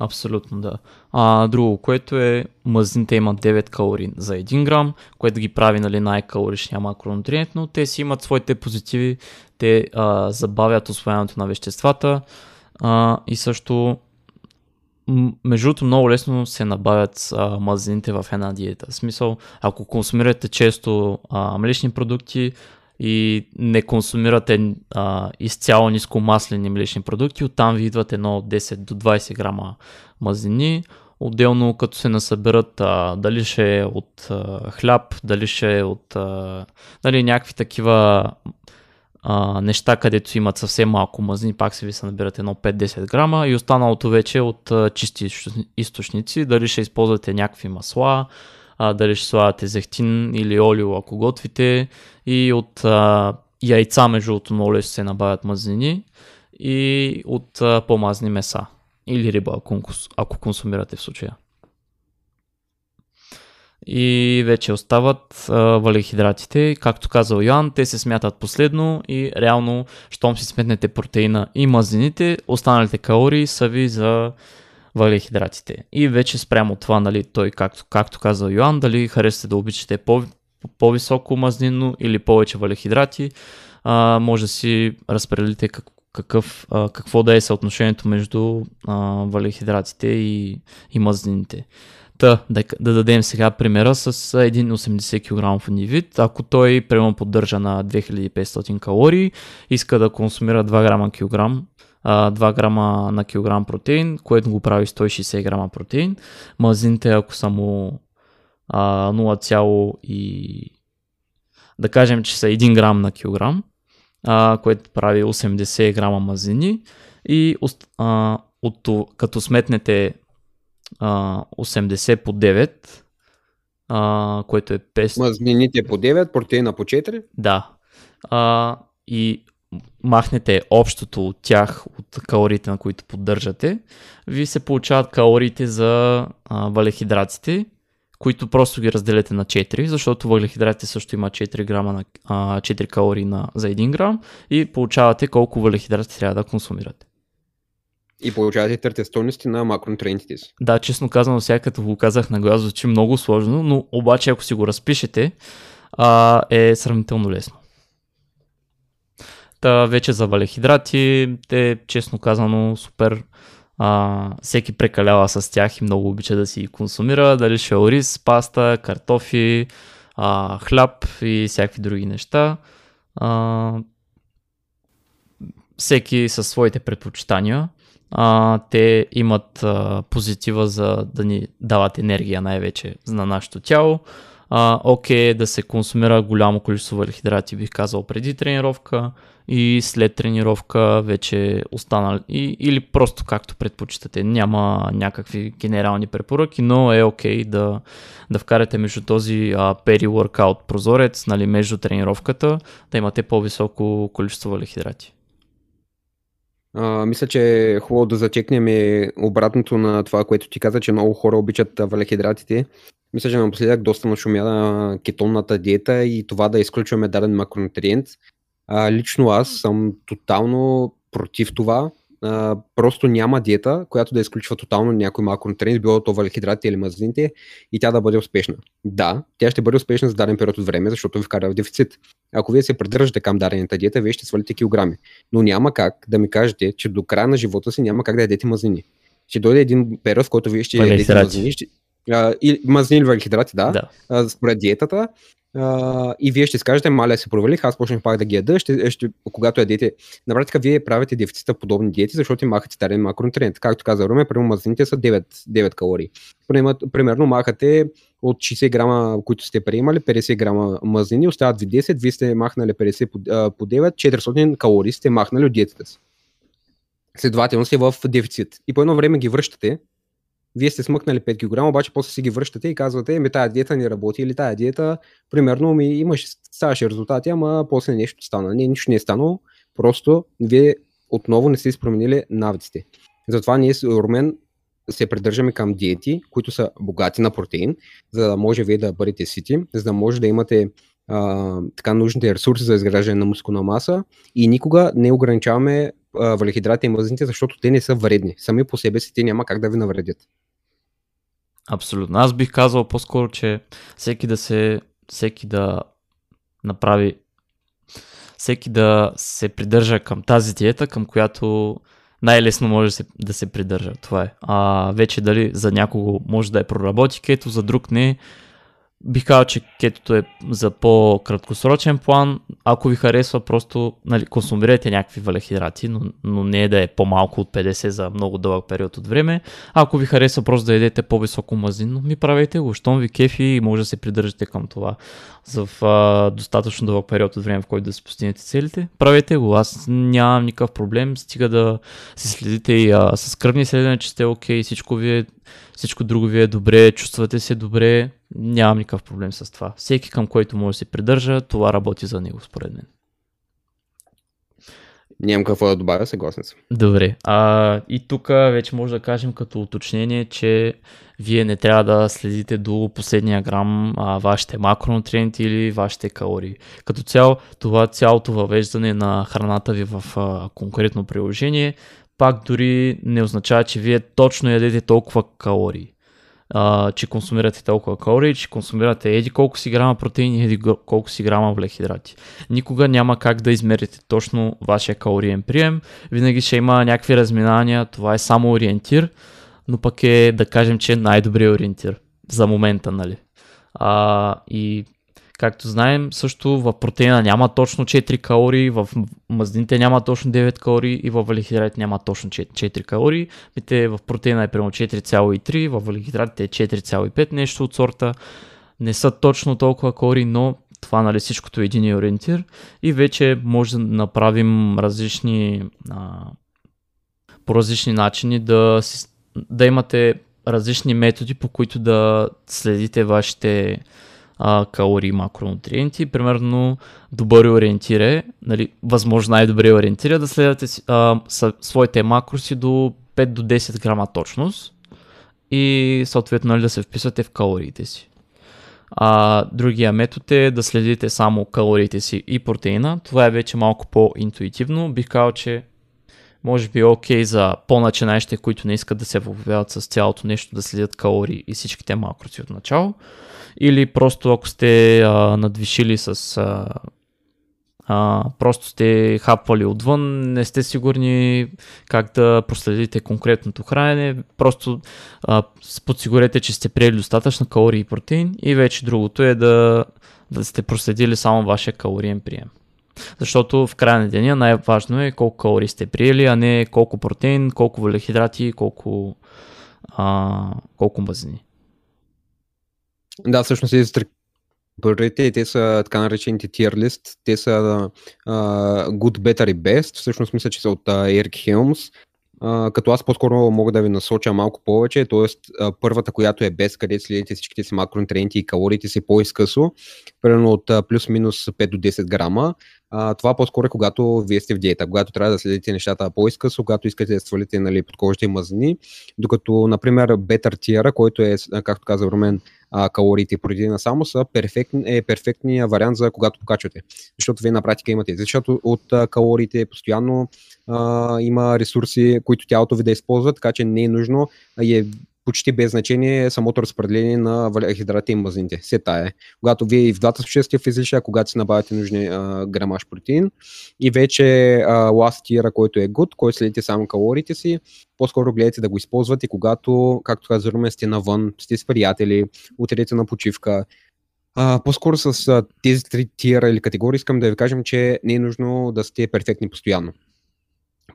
Абсолютно, да. А, друго, което е мазнините имат 9 калории за 1 грам, което ги прави нали, най-калоричния макронутриент, но те си имат своите позитиви, те а, забавят освояването на веществата а, и също между другото много лесно се набавят а, мазнините в една диета. В смисъл, ако консумирате често а, млечни продукти, и не консумирате а, изцяло нискомаслени млечни продукти, оттам ви идват едно от 10 до 20 грама мазнини. Отделно като се насъберат а, дали ще е от а, хляб, дали ще е от а, дали някакви такива а, неща, където имат съвсем малко мазнини, пак се ви се набират едно 5-10 грама. И останалото вече е от а, чисти източници, дали ще използвате някакви масла, а, дали ще слагате зехтин или олио, ако готвите. И от а, яйца, между другото, много лесно се набавят мазнини. И от а, по-мазни меса. Или риба, ако, ако консумирате в случая. И вече остават а, валихидратите. Както казал Йоан, те се смятат последно и реално, щом си сметнете протеина и мазнините, останалите калории са ви за въглехидратите. И вече спрямо това, нали, той, както, както каза Йоан, дали харесате да обичате по, по-високо мазнинно или повече въглехидрати, а, може да си разпределите как, какъв, а, какво да е съотношението между а, въглехидратите и, и мазнините. Та, да, да дадем сега примера с един 80 кг индивид. Ако той прямо поддържа на 2500 калории, иска да консумира 2 грама килограм 2 грама на килограм протеин, което го прави 160 грама протеин. Мазините, ако са му 0, и да кажем, че са 1 грам на килограм, а, което прави 80 грама мазини и а, от, като сметнете а, 80 по 9, а, което е 5... Мазнините по 9, протеина по 4? Да. А, и махнете общото от тях, от калориите, на които поддържате, ви се получават калориите за а, валехидратите, които просто ги разделяте на 4, защото въглехидратите също има 4, грама на, а, 4 калории на, за 1 грам и получавате колко въглехидрати трябва да консумирате. И получавате трите стойности на макронутриентите си. Да, честно казано, сега като го казах на глас, звучи много сложно, но обаче ако си го разпишете, а, е сравнително лесно. Та вече за валехидрати, те честно казано супер а, всеки прекалява с тях и много обича да си консумира, дали ще ориз, паста, картофи, а, хляб и всякакви други неща. А, всеки със своите предпочитания. А, те имат а, позитива за да ни дават енергия най-вече на нашето тяло. А, окей, да се консумира голямо количество въглехидрати, бих казал, преди тренировка и след тренировка вече останали. И, или просто както предпочитате. Няма някакви генерални препоръки, но е окей да, да вкарате между този а, пери-workout прозорец, нали, между тренировката, да имате по-високо количество въглехидрати. А, мисля, че е хубаво да зачекнем обратното на това, което ти каза, че много хора обичат валехидратите. Мисля, че напоследък доста нашумя на кетонната диета и това да изключваме даден макронутриент. А, лично аз съм тотално против това. А, просто няма диета, която да изключва тотално някой макронутриент, било то валихидрати или мазнините и тя да бъде успешна. Да, тя ще бъде успешна за даден период от време, защото ви вкара в дефицит. Ако вие се придържате към дадената диета, вие ще свалите килограми. Но няма как да ми кажете, че до края на живота си няма как да ядете мазнини. Ще дойде един период, в който вие ще ядете мазнини, ще, а, и мазнини въглехидрати, да, да. А, според диетата. А, и вие ще скажете, маля се провалих, аз почнах пак да ги яда, ще, ще, когато ядете. На практика вие правите дефицита подобни диети, защото махате старен макронутриент. Както каза Руме, примерно мазнините са 9, 9 калории. Примерно махате от 60 грама, които сте приемали, 50 грама мазнини, остават ви 10, вие сте махнали 50 по, по 9, 400 калории сте махнали от диетата си. Следователно сте в дефицит. И по едно време ги връщате, вие сте смъкнали 5 кг, обаче после си ги връщате и казвате, ми тая диета не работи или тая диета, примерно ми имаш, ставаше резултати, ама после нещо стана. Не, нищо не е станало, просто вие отново не сте променили навиците. Затова ние с Румен се придържаме към диети, които са богати на протеин, за да може вие да бъдете сити, за да може да имате а, така нужните ресурси за изграждане на мускулна маса и никога не ограничаваме валихидрати и мазните, защото те не са вредни. Сами по себе си те няма как да ви навредят. Абсолютно. Аз бих казал по-скоро, че всеки да се, всеки да направи, всеки да се придържа към тази диета, към която най-лесно може да се, да се придържа. Това е. А вече дали за някого може да е проработи кето, за друг не. Бих казал, че кетото е за по-краткосрочен план. Ако ви харесва, просто нали, консумирайте някакви валехидрати, но, но не е да е по-малко от 50 за много дълъг период от време. Ако ви харесва просто да едете по-високо мазнин, ми правете го. Щом ви кефи и може да се придържате към това за а, достатъчно дълъг период от време, в който да си постигнете целите. Правете го. Аз нямам никакъв проблем. Стига да се следите и а, с кръвни следване, че сте окей, всичко ви е всичко друго ви е добре, чувствате се добре, нямам никакъв проблем с това. Всеки към който може да се придържа, това работи за него, според мен. Нямам какво да добавя, съгласен съм. Добре. А, и тук вече може да кажем като уточнение, че вие не трябва да следите до последния грам а, вашите макронутриенти или вашите калории. Като цяло, това цялото въвеждане на храната ви в а, конкретно приложение пак дори не означава, че вие точно ядете толкова калории. А, че консумирате толкова калории, че консумирате еди колко си грама протеини, еди колко си грама въглехидрати. Никога няма как да измерите точно вашия калориен прием. Винаги ще има някакви разминания, това е само ориентир, но пък е да кажем, че е най-добрият ориентир за момента, нали. А, и Както знаем, също в протеина няма точно 4 калории, в мазнините няма точно 9 калории и в валихидратите няма точно 4 калории. Мите в протеина е примерно 4,3, в валихидратите е 4,5, нещо от сорта. Не са точно толкова калории, но това нали всичкото е един ориентир и вече може да направим различни а, по различни начини да, да имате различни методи, по които да следите вашите а, калории и макронутриенти. Примерно добър ориентир е, нали, възможно най-добре ориентир е да следвате а, своите макроси до 5 до 10 грама точност и съответно нали, да се вписвате в калориите си. А, другия метод е да следите само калориите си и протеина. Това е вече малко по-интуитивно. Бих казал, че може би е окей за по-начинаещите, които не искат да се въвяват с цялото нещо, да следят калории и всичките макроси от начало или просто ако сте а, надвишили с а, а, просто сте хапвали отвън, не сте сигурни как да проследите конкретното хранене, просто а, подсигурете, че сте приели достатъчно калории и протеин и вече другото е да, да сте проследили само вашия калориен прием. Защото в края на деня най-важно е колко калории сте приели, а не колко протеин, колко въглехидрати, колко, колко мазнини. Да, всъщност тези Първите, те са така наречените tier list, те са uh, good, better и best, всъщност мисля, че са от uh, Eric Helms, uh, като аз по-скоро мога да ви насоча малко повече, т.е. Uh, първата, която е без, където следите всичките си макронутриенти и калориите си по-изкъсо, примерно от uh, плюс-минус 5 до 10 грама, а, това по-скоро е когато вие сте в диета, когато трябва да следите нещата по-изкъсо, когато искате да свалите нали, подкожите и мазнини, докато, например, Better Tier, който е, както каза Румен, калориите и протеина само са перфектни, е перфектният вариант за когато покачвате. Защото вие на практика имате. Защото от калориите постоянно а, има ресурси, които тялото ви да използва, така че не е нужно и е почти без значение самото разпределение на въглехидрати и мазнините. Се тая. Когато вие и в двата случая сте в излишък, когато си набавяте нужни а, грамаж протеин и вече а, last tier, който е good, който следите само калориите си, по-скоро гледайте да го използвате, когато, както казваме, сте навън, сте с приятели, отидете на почивка, Uh, по-скоро с uh, тези три тира или категории искам да ви кажем, че не е нужно да сте перфектни постоянно.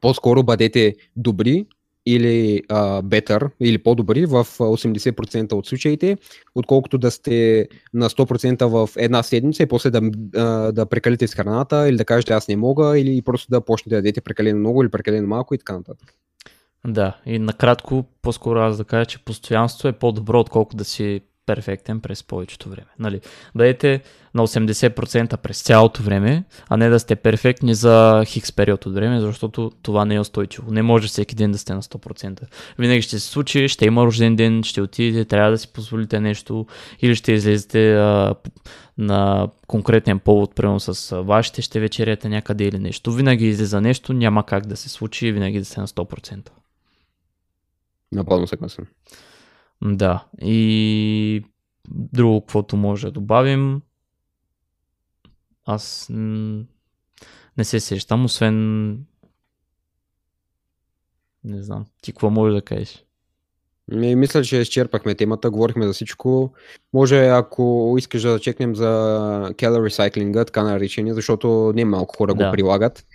По-скоро бъдете добри, или uh, better, или по-добри в 80% от случаите, отколкото да сте на 100% в една седмица и после да, да прекалите с храната или да кажете аз не мога или просто да почнете да ядете прекалено много или прекалено малко и така нататък. Да, и накратко, по-скоро аз да кажа, че постоянство е по-добро, отколкото да си перфектен през повечето време. Нали, бъдете на 80% през цялото време, а не да сте перфектни за хикс период от време, защото това не е устойчиво. Не може всеки ден да сте на 100%. Винаги ще се случи, ще има рожден ден, ще отидете, трябва да си позволите нещо или ще излезете а, на конкретен повод, примерно с вашите, ще вечеряте някъде или нещо. Винаги излиза нещо, няма как да се случи и винаги да сте на 100%. Напълно съгласен. Да, и друго, каквото може да добавим, аз не се сещам, освен не знам, ти какво може да кажеш? Не, мисля, че изчерпахме темата, говорихме за всичко. Може, ако искаш да чекнем за calorie cycling, така наречения, защото не малко хора да. го прилагат.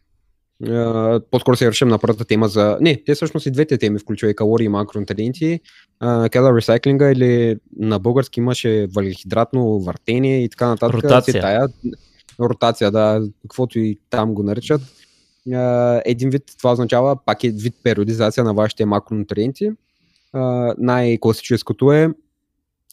По-скоро се вършим на първата тема за... Не, те всъщност и двете теми, включва и калории и макронутриенти. Calorie реcycling или на български имаше въглехидратно въртение и така нататък. Ротация. Тая, ротация, да, каквото и там го наричат. Един вид това означава пак е вид периодизация на вашите макронутриенти. Най-класическото е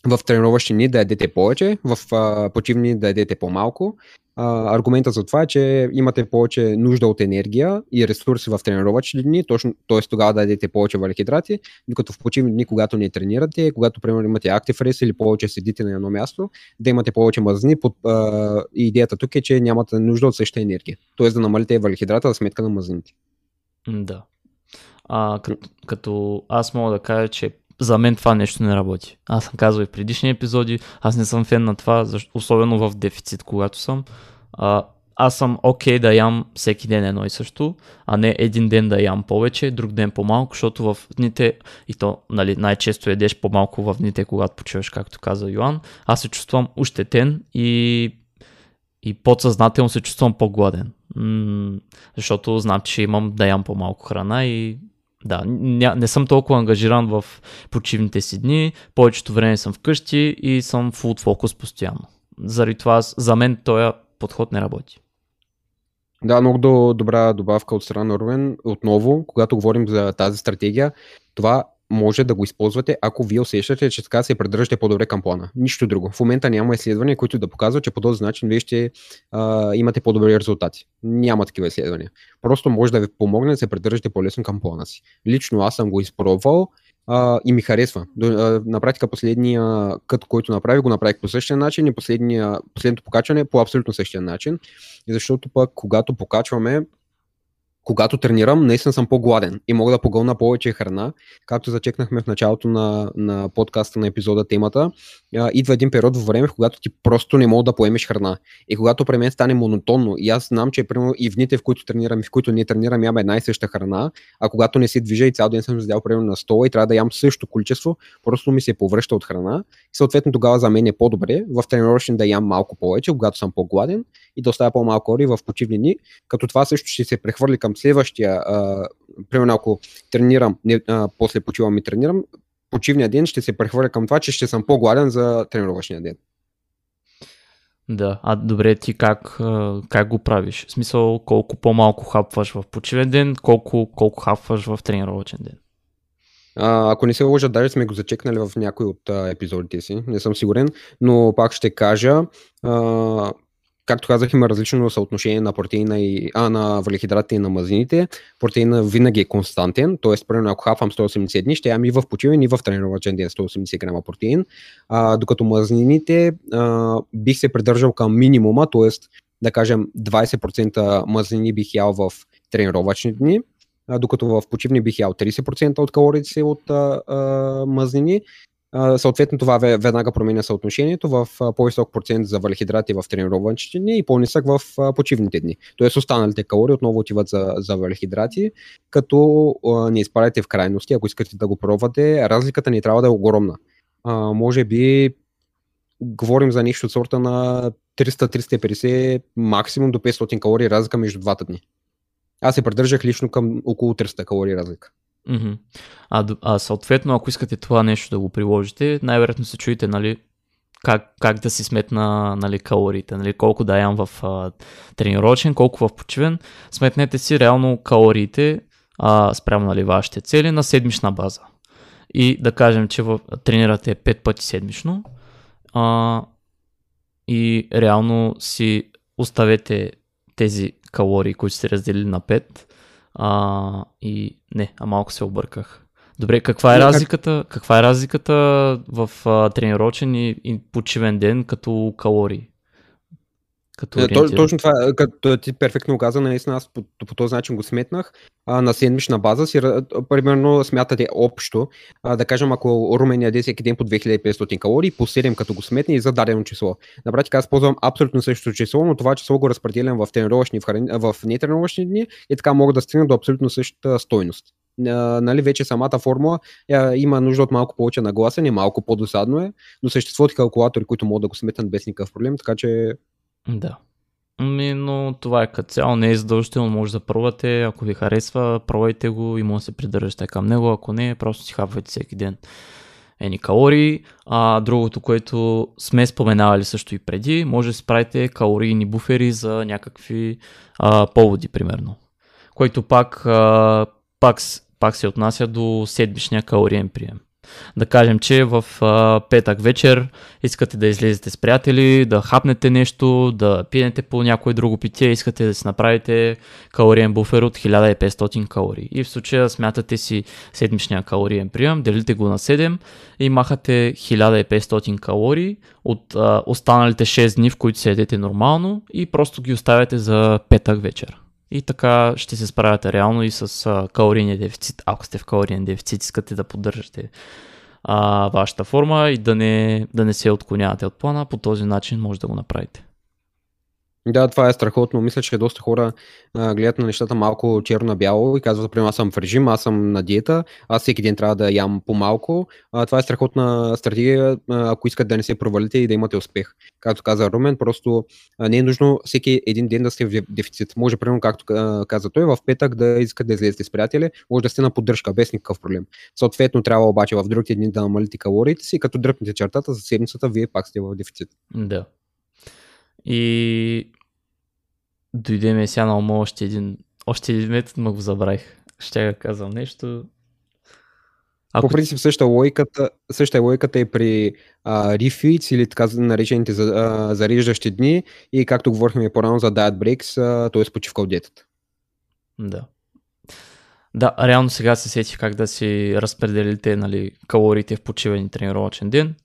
в тренировъчни дни да ядете повече, в uh, почивни да ядете по-малко а, аргумента за това е, че имате повече нужда от енергия и ресурси в тренировъчни дни, точно, т.е. тогава да дадете повече въглехидрати, докато в почивни дни, когато не тренирате, когато примерно имате актив рейс или повече седите на едно място, да имате повече мазнини. Под, а, идеята тук е, че нямате нужда от същата енергия, т.е. да намалите въглехидрата за сметка на мазнините. Да. А, като, като аз мога да кажа, че за мен това нещо не работи. Аз съм казвал и в предишни епизоди, аз не съм фен на това, особено в дефицит, когато съм. А, аз съм окей okay да ям всеки ден едно и също, а не един ден да ям повече, друг ден по-малко, защото в дните, и то нали, най-често едеш по-малко в дните, когато почиваш, както каза Йоан, аз се чувствам ощетен и, и подсъзнателно се чувствам по-гладен. М- защото знам, че имам да ям по-малко храна и да, ня, не съм толкова ангажиран в почивните си дни, повечето време съм вкъщи и съм full фокус постоянно. Заради това за мен този подход не работи. Да, много добра добавка от страна на Рувен. Отново, когато говорим за тази стратегия, това може да го използвате, ако вие усещате, че така се придържате по-добре към плана. Нищо друго. В момента няма изследвания, които да показват, че по този начин вие ще а, имате по-добри резултати. Няма такива изследвания. Просто може да ви помогне да се придържате по-лесно към плана си. Лично аз съм го изпробвал а, и ми харесва. До, на практика последния кът, който направих, го направих по същия начин и последното покачване по абсолютно същия начин. Защото пък, когато покачваме, когато тренирам, наистина съм по-гладен и мога да погълна повече храна. Както зачекнахме в началото на, на подкаста на епизода темата, а, идва един период във време, в когато ти просто не мога да поемеш храна. И когато при мен стане монотонно, и аз знам, че примерно и в дните, в които тренирам и в които не тренирам, ям една и съща храна, а когато не се движа и цял ден съм седял примерно на стола и трябва да ям също количество, просто ми се повръща от храна. И съответно тогава за мен е по-добре в тренировъчни да ям малко повече, когато съм по-гладен и да оставя по-малко ори в почивни дни, като това също ще се прехвърли към следващия, а, примерно ако тренирам, не, а, после почивам и тренирам, почивния ден ще се прехвърля към това, че ще съм по-гладен за тренировъчния ден. Да, а добре ти как, как го правиш? В смисъл колко по-малко хапваш в почивен ден, колко, колко хапваш в тренировъчен ден? А, ако не се лъжа, даже сме го зачекнали в някой от а, епизодите си, не съм сигурен, но пак ще кажа, а, както казах, има различно съотношение на протеина и а, на въглехидратите и на мазнините. Протеина винаги е константен, т.е. примерно ако хапвам 180 дни, ще ям и в почивен и в тренировачен ден 180 грама протеин, а, докато мазнините а, бих се придържал към минимума, т.е. да кажем 20% мазнини бих ял в тренировачни дни, а, докато в почивни бих ял 30% от калориите си от а, а, мазнини съответно това веднага променя съотношението в по-висок процент за въглехидрати в тренировъчните дни и по-нисък в почивните дни. Тоест останалите калории отново отиват за, за въглехидрати, като не изпадайте в крайности, ако искате да го пробвате, разликата не трябва да е огромна. А, може би говорим за нещо от сорта на 300-350, максимум до 500 калории разлика между двата дни. Аз се придържах лично към около 300 калории разлика. А, а съответно, ако искате това нещо да го приложите, най-вероятно се чуете, нали, как, как да си сметна нали, калориите, нали, колко да ям в а, тренировъчен, колко в почивен. Сметнете си реално калориите а, спрямо нали, вашите цели на седмична база. И да кажем, че в, тренирате 5 пъти седмично а, и реално си оставете тези калории, които сте разделили на 5 а, и не, а малко се обърках. Добре, каква е разликата, каква е разликата в а, тренировъчен и, и почивен ден като калории? Като е, точно това, като ти перфектно каза, наистина аз по, по този начин го сметнах. А, на седмична база си, примерно смятате общо, а, да кажем, ако Румен яде всеки ден по 2500 калории, по 7 като го сметне и за дадено число. На практика аз ползвам абсолютно същото число, но това число го разпределям в тренировъчни, в, в нетренировъчни дни и така мога да стигна до абсолютно същата стойност. Uh, нали, вече самата формула uh, има нужда от малко повече нагласене, малко по-досадно е, но съществуват и калкулатори, които могат да го сметнат без никакъв проблем, така че да. Ми, но това е като цяло, не е задължително, може да пробвате, ако ви харесва, пробвайте го и може да се придържате към него, ако не, просто си хапвайте всеки ден ени калории. А другото, което сме споменавали също и преди, може да си правите калорийни буфери за някакви а, поводи, примерно. Който пак, а, пак, пак се отнася до седмичния калориен прием. Да кажем, че в а, петък вечер искате да излезете с приятели, да хапнете нещо, да пиете по някое друго питие, искате да си направите калориен буфер от 1500 калории. И в случая смятате си седмичния калориен прием, делите го на 7 и махате 1500 калории от а, останалите 6 дни, в които седете нормално и просто ги оставяте за петък вечер. И така ще се справяте реално и с калорийния дефицит, ако сте в калориен дефицит, искате да поддържате а, вашата форма и да не, да не се отклонявате от плана, по този начин може да го направите. Да, това е страхотно. Мисля, че доста хора а, гледат на нещата малко черно-бяло и казват, например, аз съм в режим, аз съм на диета, аз всеки ден трябва да ям по-малко. А, това е страхотна стратегия, ако искат да не се провалите и да имате успех. Както каза Румен, просто а, не е нужно всеки един ден да сте в дефицит. Може, примерно, както каза той, в петък да искат да излезете с приятели, може да сте на поддръжка, без никакъв проблем. Съответно, трябва обаче в другите дни да намалите калориите си, като дръпнете чертата за седмицата, вие пак сте в дефицит. Да. И дойде ми сега на ума още един, още един метод, но го забравих. Ще я казвам нещо. Ако... По принцип същата логиката, същата логиката е при а, refeeds или така наречените за, а, зареждащи дни и както говорихме по-рано за diet breaks, т.е. почивка от диетата. Да. Да, реално сега се сетих как да си разпределите нали, калориите в почивен и тренировачен ден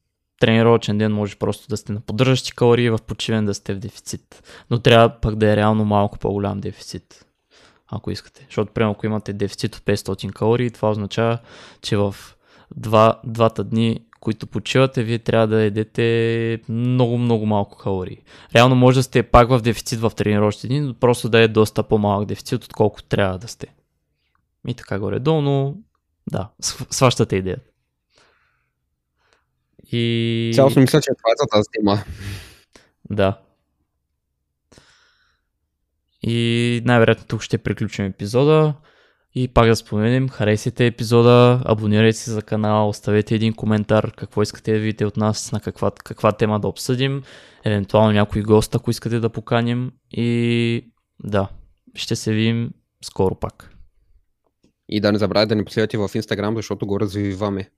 тренировъчен ден може просто да сте на поддържащи калории, в почивен да сте в дефицит. Но трябва пък да е реално малко по-голям дефицит. ако искате. Защото, примерно, ако имате дефицит от 500 калории, това означава, че в два, двата дни, които почивате, вие трябва да едете много, много малко калории. Реално може да сте пак в дефицит в тренировъчните дни, но просто да е доста по-малък дефицит, отколкото трябва да сте. И така горе-долу, но да, сващате идеята. И... Цялостно мисля, че това е за тази тема. Да. И най-вероятно тук ще приключим епизода. И пак да споменем, харесайте епизода, абонирайте се за канала, оставете един коментар, какво искате да видите от нас, на каква, каква тема да обсъдим, евентуално някой гост, ако искате да поканим. И да, ще се видим скоро пак. И да не забравяйте да ни последвате в Instagram, защото го развиваме.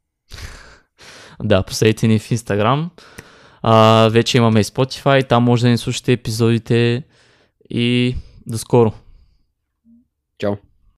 Да, последите ни в Instagram. А, вече имаме и Spotify, там може да ни слушате епизодите и до скоро. Чао.